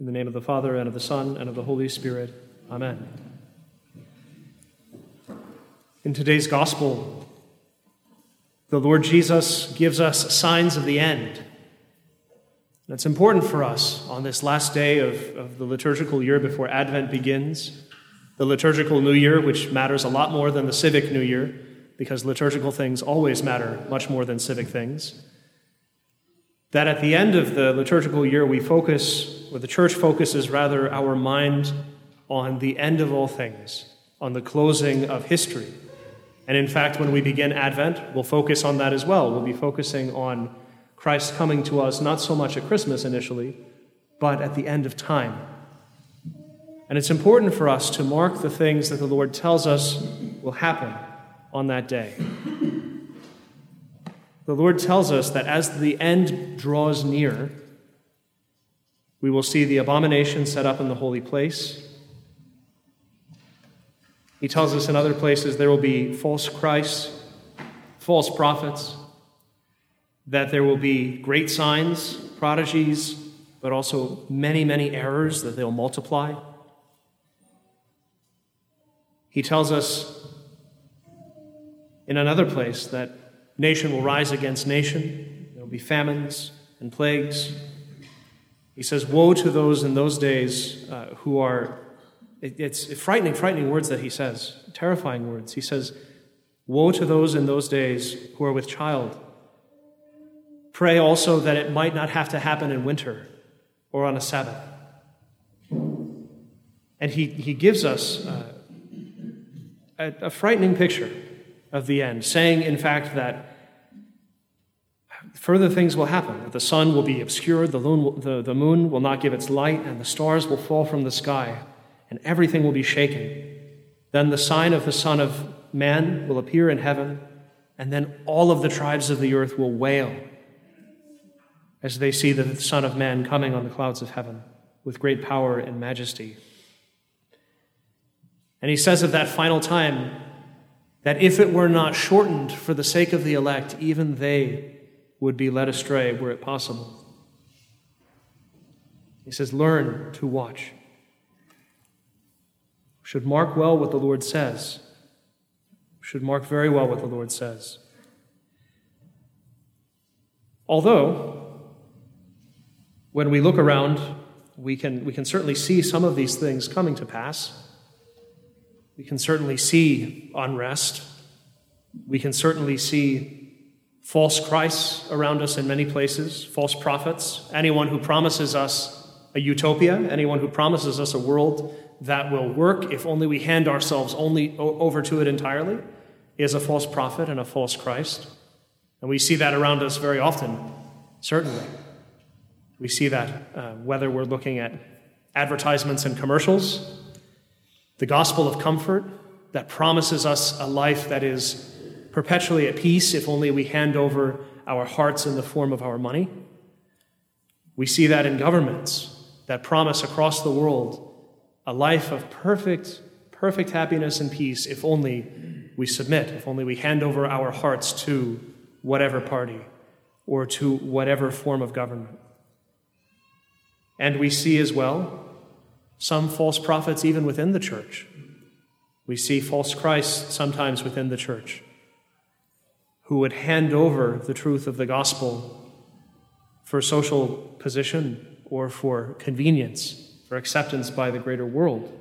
In the name of the Father, and of the Son, and of the Holy Spirit. Amen. In today's gospel, the Lord Jesus gives us signs of the end. It's important for us on this last day of, of the liturgical year before Advent begins, the liturgical new year, which matters a lot more than the civic new year, because liturgical things always matter much more than civic things. That at the end of the liturgical year, we focus, or the church focuses rather, our mind on the end of all things, on the closing of history. And in fact, when we begin Advent, we'll focus on that as well. We'll be focusing on Christ coming to us not so much at Christmas initially, but at the end of time. And it's important for us to mark the things that the Lord tells us will happen on that day. The Lord tells us that as the end draws near, we will see the abomination set up in the holy place. He tells us in other places there will be false Christs, false prophets, that there will be great signs, prodigies, but also many, many errors that they'll multiply. He tells us in another place that Nation will rise against nation. There will be famines and plagues. He says, Woe to those in those days uh, who are, it, it's frightening, frightening words that he says, terrifying words. He says, Woe to those in those days who are with child. Pray also that it might not have to happen in winter or on a Sabbath. And he, he gives us uh, a, a frightening picture of the end, saying, in fact, that further things will happen. that The sun will be obscured, the will, the, the moon will not give its light, and the stars will fall from the sky, and everything will be shaken. Then the sign of the Son of Man will appear in heaven, and then all of the tribes of the earth will wail as they see the Son of Man coming on the clouds of heaven with great power and majesty. And he says of that final time, that if it were not shortened for the sake of the elect, even they would be led astray were it possible. He says, Learn to watch. Should mark well what the Lord says. Should mark very well what the Lord says. Although, when we look around, we can, we can certainly see some of these things coming to pass. We can certainly see unrest. We can certainly see false Christs around us in many places, false prophets, anyone who promises us a utopia, anyone who promises us a world that will work if only we hand ourselves only over to it entirely is a false prophet and a false Christ. And we see that around us very often, certainly. We see that uh, whether we're looking at advertisements and commercials, the gospel of comfort that promises us a life that is perpetually at peace if only we hand over our hearts in the form of our money. We see that in governments that promise across the world a life of perfect, perfect happiness and peace if only we submit, if only we hand over our hearts to whatever party or to whatever form of government. And we see as well some false prophets even within the church. We see false Christs sometimes within the church who would hand over the truth of the gospel for social position or for convenience, for acceptance by the greater world.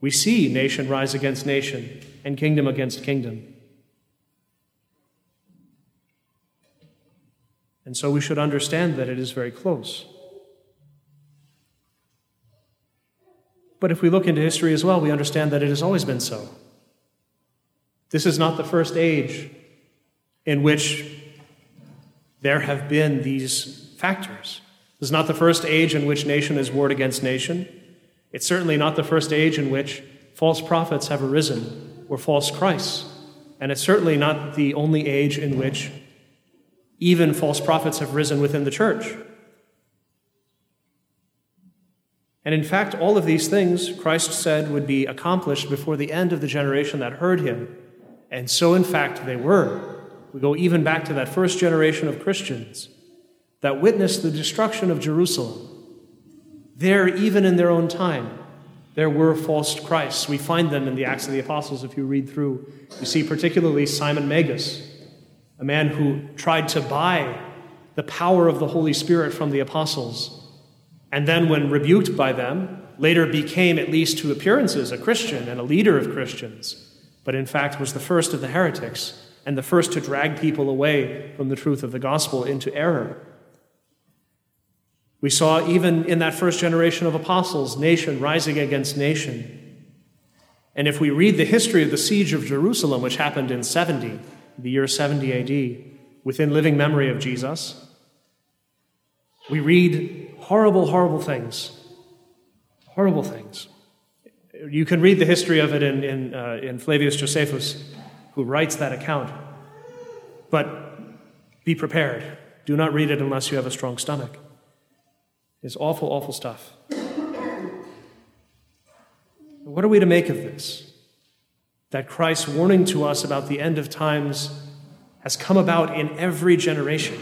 We see nation rise against nation and kingdom against kingdom. And so we should understand that it is very close. But if we look into history as well, we understand that it has always been so. This is not the first age in which there have been these factors. This is not the first age in which nation is warred against nation. It's certainly not the first age in which false prophets have arisen or false Christs. And it's certainly not the only age in which even false prophets have risen within the church. And in fact, all of these things Christ said would be accomplished before the end of the generation that heard him. And so, in fact, they were. We go even back to that first generation of Christians that witnessed the destruction of Jerusalem. there, even in their own time, there were false Christs. We find them in the Acts of the Apostles if you read through. You see, particularly Simon Magus, a man who tried to buy the power of the Holy Spirit from the apostles, and then, when rebuked by them, later became, at least to appearances, a Christian and a leader of Christians, but in fact was the first of the heretics and the first to drag people away from the truth of the gospel into error. We saw even in that first generation of apostles, nation rising against nation. And if we read the history of the siege of Jerusalem, which happened in 70, the year 70 AD, within living memory of Jesus, we read horrible, horrible things. Horrible things. You can read the history of it in, in, uh, in Flavius Josephus, who writes that account. But be prepared. Do not read it unless you have a strong stomach. It's awful, awful stuff. What are we to make of this? That Christ's warning to us about the end of times has come about in every generation.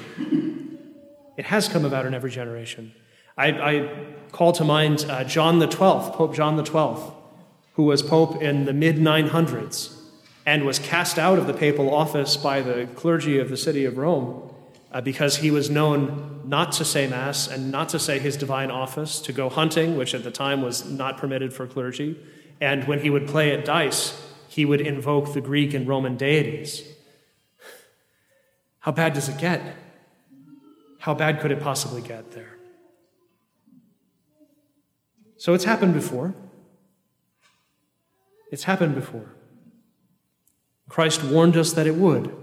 It has come about in every generation. I, I call to mind uh, John the Twelfth, Pope John the Twelfth, who was pope in the mid 900s and was cast out of the papal office by the clergy of the city of Rome uh, because he was known not to say Mass and not to say his divine office, to go hunting, which at the time was not permitted for clergy. And when he would play at dice, he would invoke the Greek and Roman deities. How bad does it get? How bad could it possibly get there? So it's happened before. It's happened before. Christ warned us that it would.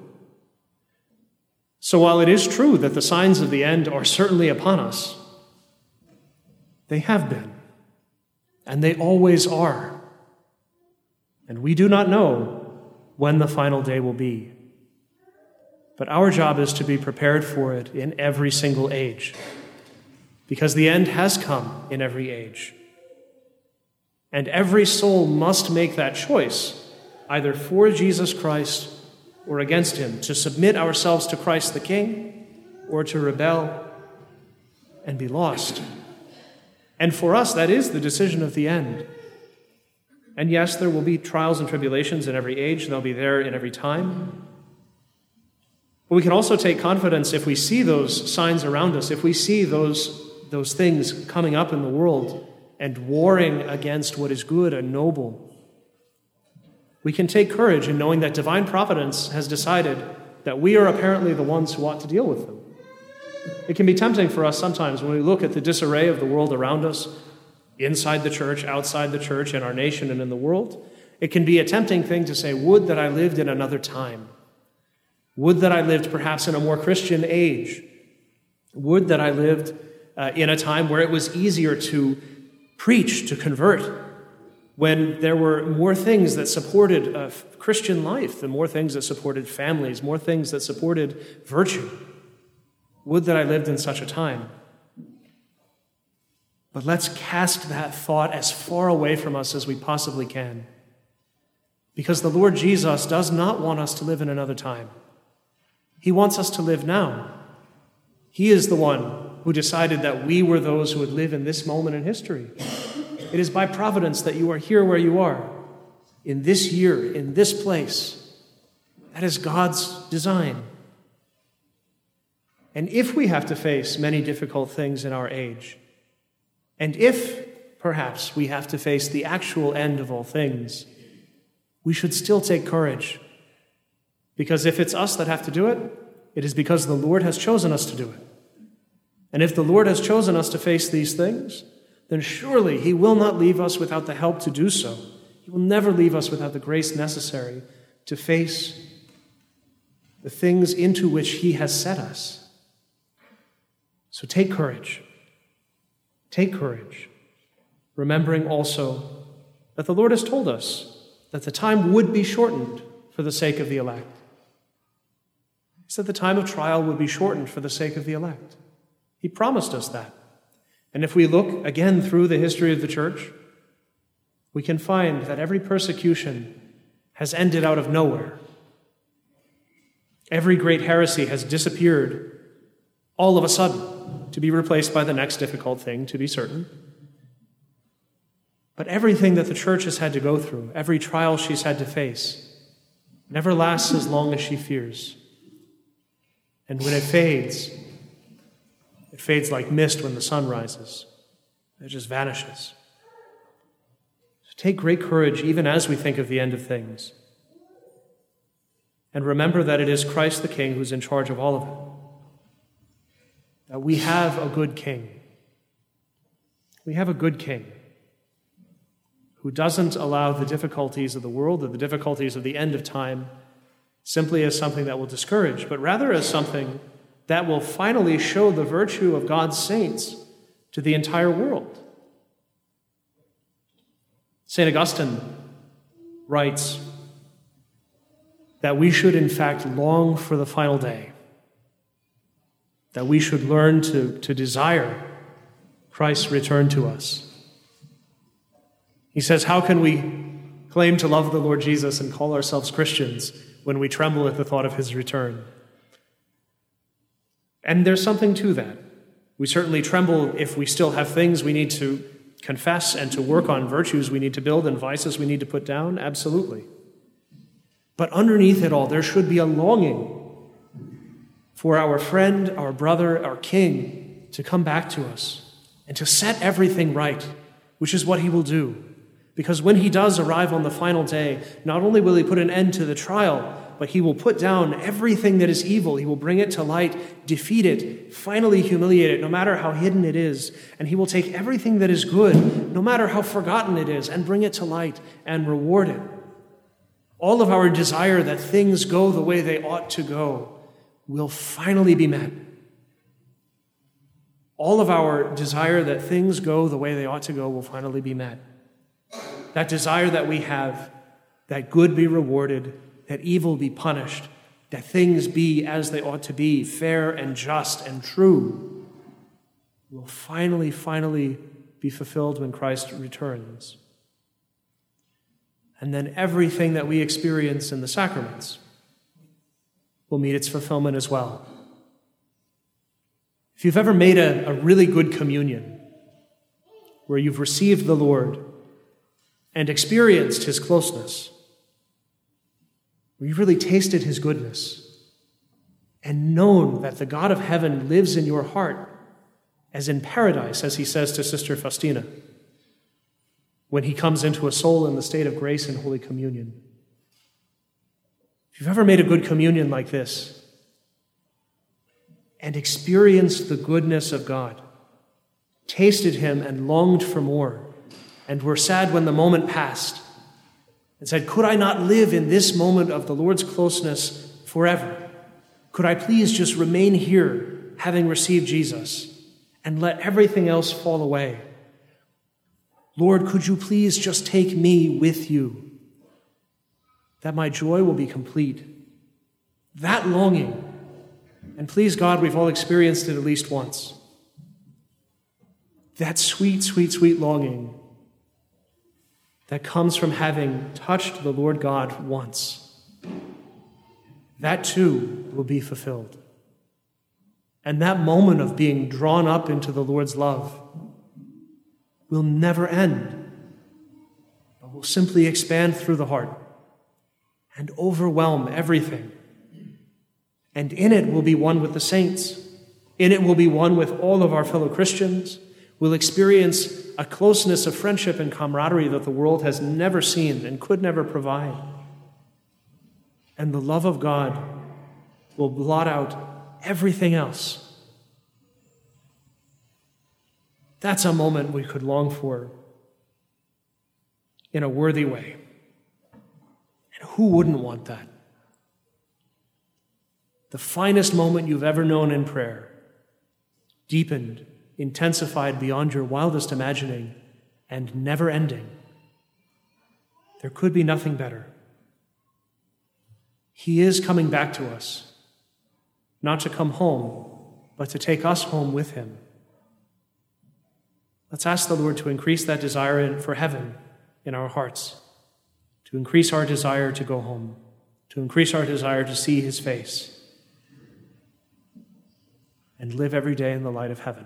So while it is true that the signs of the end are certainly upon us, they have been, and they always are. And we do not know when the final day will be. But our job is to be prepared for it in every single age, because the end has come in every age. And every soul must make that choice, either for Jesus Christ or against him, to submit ourselves to Christ the King, or to rebel and be lost. And for us, that is the decision of the end. And yes, there will be trials and tribulations in every age, they'll be there in every time. But we can also take confidence if we see those signs around us, if we see those, those things coming up in the world and warring against what is good and noble we can take courage in knowing that divine providence has decided that we are apparently the ones who ought to deal with them. It can be tempting for us sometimes when we look at the disarray of the world around us, inside the church, outside the church, in our nation, and in the world. It can be a tempting thing to say, Would that I lived in another time. Would that I lived perhaps in a more Christian age. Would that I lived uh, in a time where it was easier to preach, to convert, when there were more things that supported a Christian life, the more things that supported families, more things that supported virtue. Would that I lived in such a time. But let's cast that thought as far away from us as we possibly can. Because the Lord Jesus does not want us to live in another time. He wants us to live now. He is the one who decided that we were those who would live in this moment in history. It is by providence that you are here where you are, in this year, in this place. That is God's design. And if we have to face many difficult things in our age, and if perhaps we have to face the actual end of all things, we should still take courage. Because if it's us that have to do it, it is because the Lord has chosen us to do it. And if the Lord has chosen us to face these things, then surely He will not leave us without the help to do so. He will never leave us without the grace necessary to face the things into which He has set us. So take courage. Take courage, remembering also that the Lord has told us that the time would be shortened for the sake of the elect. Said the time of trial would be shortened for the sake of the elect. He promised us that. And if we look again through the history of the church, we can find that every persecution has ended out of nowhere. Every great heresy has disappeared all of a sudden to be replaced by the next difficult thing, to be certain. But everything that the church has had to go through, every trial she's had to face, never lasts as long as she fears. And when it fades, it fades like mist when the sun rises. It just vanishes. So take great courage even as we think of the end of things. And remember that it is Christ the King who's in charge of all of it. That we have a good King. We have a good King who doesn't allow the difficulties of the world or the difficulties of the end of time simply as something that will discourage, but rather as something that will finally show the virtue of God's saints to the entire world. St. Augustine writes that we should, in fact, long for the final day, that we should learn to, to desire Christ's return to us. He says, How can we claim to love the Lord Jesus and call ourselves Christians when we tremble at the thought of his return? And there's something to that. We certainly tremble if we still have things we need to confess and to work on, virtues we need to build and vices we need to put down. Absolutely. But underneath it all, there should be a longing for our friend, our brother, our king to come back to us and to set everything right, which is what he will do. Because when he does arrive on the final day, not only will he put an end to the trial, but he will put down everything that is evil. He will bring it to light, defeat it, finally humiliate it, no matter how hidden it is. And he will take everything that is good, no matter how forgotten it is, and bring it to light and reward it. All of our desire that things go the way they ought to go will finally be met. All of our desire that things go the way they ought to go will finally be met. That desire that we have, that good be rewarded, that evil be punished, that things be as they ought to be, fair and just and true, will finally, finally be fulfilled when Christ returns. And then everything that we experience in the sacraments will meet its fulfillment as well. If you've ever made a, a really good communion, where you've received the Lord and experienced his closeness, We really tasted his goodness and known that the God of heaven lives in your heart as in paradise, as he says to Sister Faustina, when he comes into a soul in the state of grace and Holy Communion. If you've ever made a good communion like this and experienced the goodness of God, tasted him and longed for more, and were sad when the moment passed, and said, Could I not live in this moment of the Lord's closeness forever? Could I please just remain here, having received Jesus, and let everything else fall away? Lord, could you please just take me with you, that my joy will be complete? That longing, and please God, we've all experienced it at least once. That sweet, sweet, sweet longing that comes from having touched the Lord God once. That too will be fulfilled. And that moment of being drawn up into the Lord's love will never end, but will simply expand through the heart and overwhelm everything. And in it will be one with the saints. In it will be one with all of our fellow Christians. We'll experience a closeness of friendship and camaraderie that the world has never seen and could never provide. And the love of God will blot out everything else. That's a moment we could long for in a worthy way. And who wouldn't want that? The finest moment you've ever known in prayer, deepened intensified beyond your wildest imagining, and never ending. There could be nothing better. He is coming back to us, not to come home, but to take us home with Him. Let's ask the Lord to increase that desire for heaven in our hearts, to increase our desire to go home, to increase our desire to see His face, and live every day in the light of heaven.